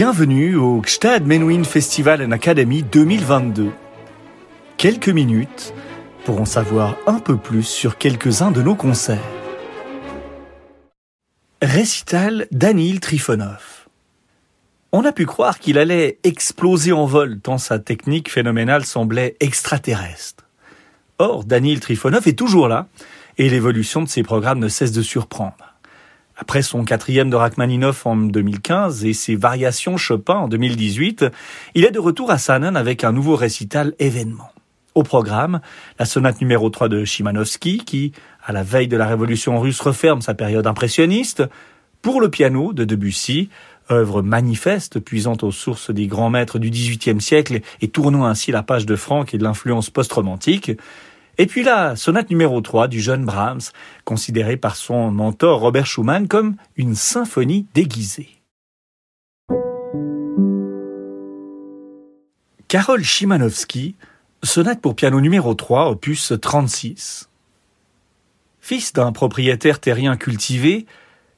Bienvenue au Gstad Menuhin Festival and Academy 2022. Quelques minutes pour en savoir un peu plus sur quelques-uns de nos concerts. Récital Danil Trifonov. On a pu croire qu'il allait exploser en vol tant sa technique phénoménale semblait extraterrestre. Or, Danil Trifonov est toujours là et l'évolution de ses programmes ne cesse de surprendre. Après son quatrième de Rachmaninoff en 2015 et ses variations Chopin en 2018, il est de retour à Sanan avec un nouveau récital événement. Au programme, la sonate numéro 3 de Chimanovski, qui, à la veille de la révolution russe, referme sa période impressionniste, pour le piano de Debussy, œuvre manifeste puisant aux sources des grands maîtres du XVIIIe siècle et tournant ainsi la page de Franck et de l'influence post-romantique, et puis la sonate numéro 3 du jeune Brahms, considérée par son mentor Robert Schumann comme une symphonie déguisée. Karol Szymanowski, sonate pour piano numéro 3, opus 36. Fils d'un propriétaire terrien cultivé,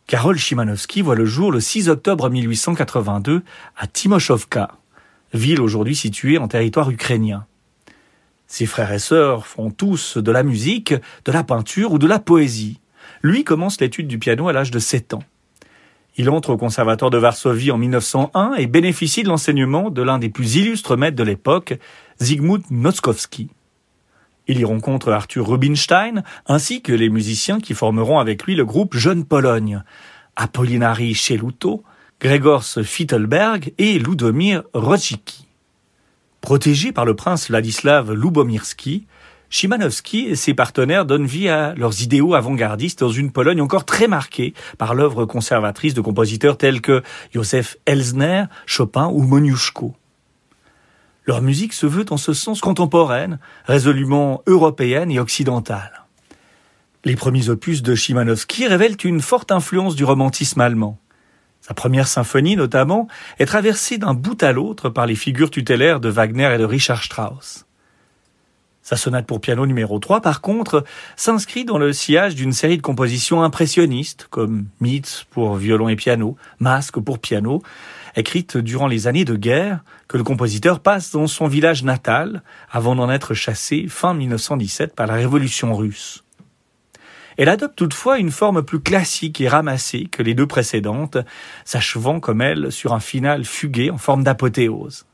Karol Szymanowski voit le jour le 6 octobre 1882 à Timoshovka, ville aujourd'hui située en territoire ukrainien. Ses frères et sœurs font tous de la musique, de la peinture ou de la poésie. Lui commence l'étude du piano à l'âge de 7 ans. Il entre au conservatoire de Varsovie en 1901 et bénéficie de l'enseignement de l'un des plus illustres maîtres de l'époque, Zygmunt Noskowski. Il y rencontre Arthur Rubinstein ainsi que les musiciens qui formeront avec lui le groupe Jeune Pologne, Apollinari Cheluto, Gregors Fittelberg et Ludomir Rodzicki. Protégés par le prince Vladislav Lubomirski, Szymanowski et ses partenaires donnent vie à leurs idéaux avant-gardistes dans une Pologne encore très marquée par l'œuvre conservatrice de compositeurs tels que Józef Elsner, Chopin ou Moniuszko. Leur musique se veut en ce sens contemporaine, résolument européenne et occidentale. Les premiers opus de Szymanowski révèlent une forte influence du romantisme allemand. Sa première symphonie, notamment, est traversée d'un bout à l'autre par les figures tutélaires de Wagner et de Richard Strauss. Sa sonate pour piano numéro 3, par contre, s'inscrit dans le sillage d'une série de compositions impressionnistes, comme Mythes pour violon et piano, Masque pour piano, écrites durant les années de guerre que le compositeur passe dans son village natal avant d'en être chassé fin 1917 par la révolution russe. Elle adopte toutefois une forme plus classique et ramassée que les deux précédentes, s'achevant comme elle sur un final fugué en forme d'apothéose.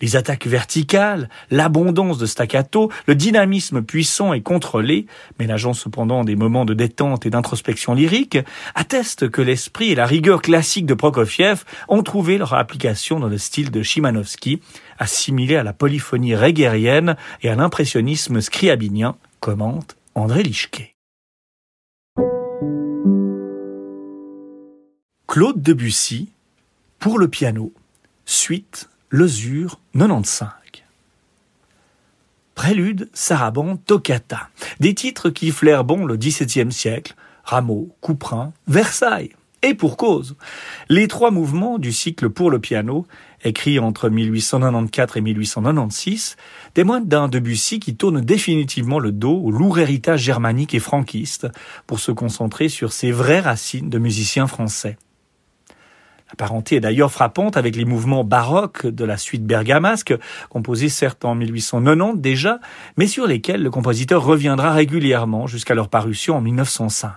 Les attaques verticales, l'abondance de staccato, le dynamisme puissant et contrôlé, ménageant cependant des moments de détente et d'introspection lyrique, attestent que l'esprit et la rigueur classique de Prokofiev ont trouvé leur application dans le style de Chimanovski, assimilé à la polyphonie régérienne et à l'impressionnisme scriabinien, commente André Lichke. Claude Debussy pour le piano, suite Lesure 95. Prélude, sarabande, toccata, des titres qui flairent bon le XVIIe siècle, Rameau, Couperin, Versailles. Et pour cause, les trois mouvements du cycle pour le piano, écrits entre 1894 et 1896, témoignent d'un Debussy qui tourne définitivement le dos au lourd héritage germanique et franquiste pour se concentrer sur ses vraies racines de musicien français. La parenté est d'ailleurs frappante avec les mouvements baroques de la suite bergamasque, composés certes en 1890 déjà, mais sur lesquels le compositeur reviendra régulièrement jusqu'à leur parution en 1905.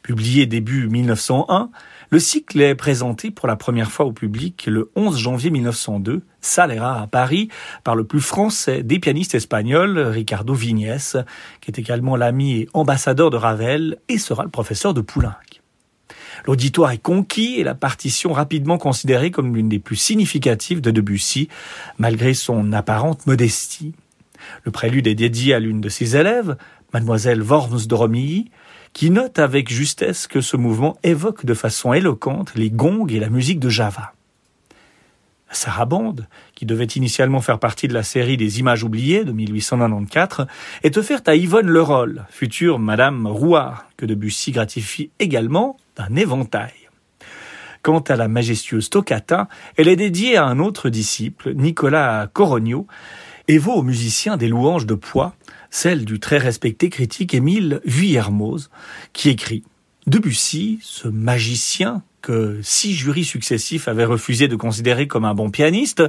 Publié début 1901, le cycle est présenté pour la première fois au public le 11 janvier 1902, salle à Paris, par le plus français des pianistes espagnols, Ricardo Vignès, qui est également l'ami et ambassadeur de Ravel et sera le professeur de Poulenc. L'auditoire est conquis et la partition rapidement considérée comme l'une des plus significatives de Debussy, malgré son apparente modestie. Le prélude est dédié à l'une de ses élèves, mademoiselle Worms de Romilly, qui note avec justesse que ce mouvement évoque de façon éloquente les gongs et la musique de Java. Sarabande, qui devait initialement faire partie de la série des Images oubliées de 1894, est offerte à Yvonne Leroll, future Madame Rouard, que Debussy gratifie également éventail. Quant à la majestueuse toccata, elle est dédiée à un autre disciple, Nicolas Corogno, et vaut aux musiciens des louanges de poids, celle du très respecté critique Émile Vuillermoz, qui écrit Debussy, ce magicien que six jurys successifs avaient refusé de considérer comme un bon pianiste,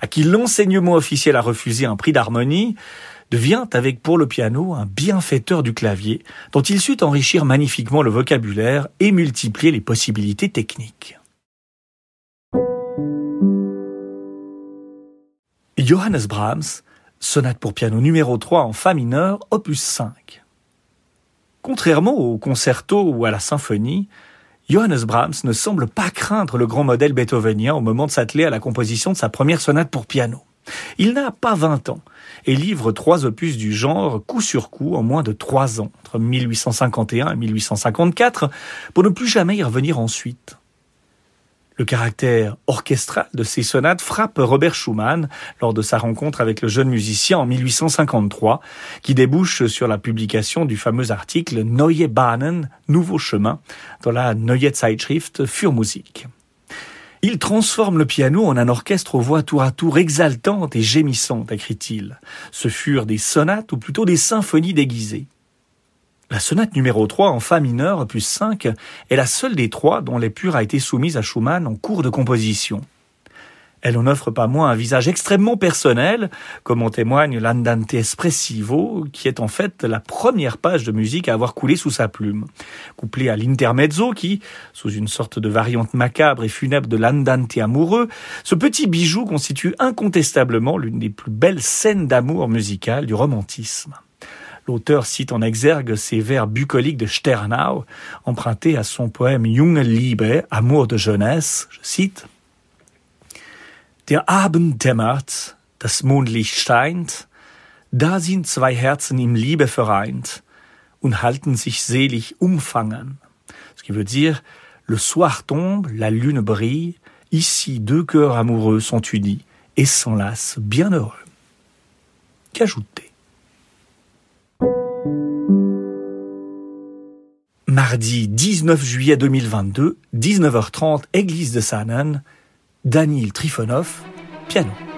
à qui l'enseignement officiel a refusé un prix d'harmonie, devient avec pour le piano un bienfaiteur du clavier, dont il sut enrichir magnifiquement le vocabulaire et multiplier les possibilités techniques. Johannes Brahms, sonate pour piano numéro 3 en fa mineur, opus 5. Contrairement au concerto ou à la symphonie, Johannes Brahms ne semble pas craindre le grand modèle beethovenien au moment de s'atteler à la composition de sa première sonate pour piano. Il n'a pas 20 ans et livre trois opus du genre coup sur coup en moins de trois ans, entre 1851 et 1854, pour ne plus jamais y revenir ensuite. Le caractère orchestral de ces sonates frappe Robert Schumann lors de sa rencontre avec le jeune musicien en 1853, qui débouche sur la publication du fameux article Neue Bahnen, Nouveau chemin, dans la Neue Zeitschrift für Musik. Il transforme le piano en un orchestre aux voix tour à tour exaltantes et gémissantes, écrit-il. Ce furent des sonates ou plutôt des symphonies déguisées. La sonate numéro 3 en fa mineur, opus 5, est la seule des trois dont l'épure a été soumise à Schumann en cours de composition. Elle en offre pas moins un visage extrêmement personnel, comme en témoigne l'Andante Espressivo, qui est en fait la première page de musique à avoir coulé sous sa plume. Couplé à l'intermezzo qui, sous une sorte de variante macabre et funèbre de l'Andante amoureux, ce petit bijou constitue incontestablement l'une des plus belles scènes d'amour musicales du romantisme. L'auteur cite en exergue ces vers bucoliques de Sternau, empruntés à son poème Junge Liebe, Amour de jeunesse, je cite, Der Abend dämmert, das Mondlicht scheint, da sind zwei Herzen im Liebe vereint und halten sich selig umfangen. Ce qui veut dire, le soir tombe, la lune brille, ici deux cœurs amoureux sont unis et s'enlacent bien heureux. Qu'ajouter Mardi 19 juillet 2022, 19h30, église de Sanan, Daniel Trifonov, piano.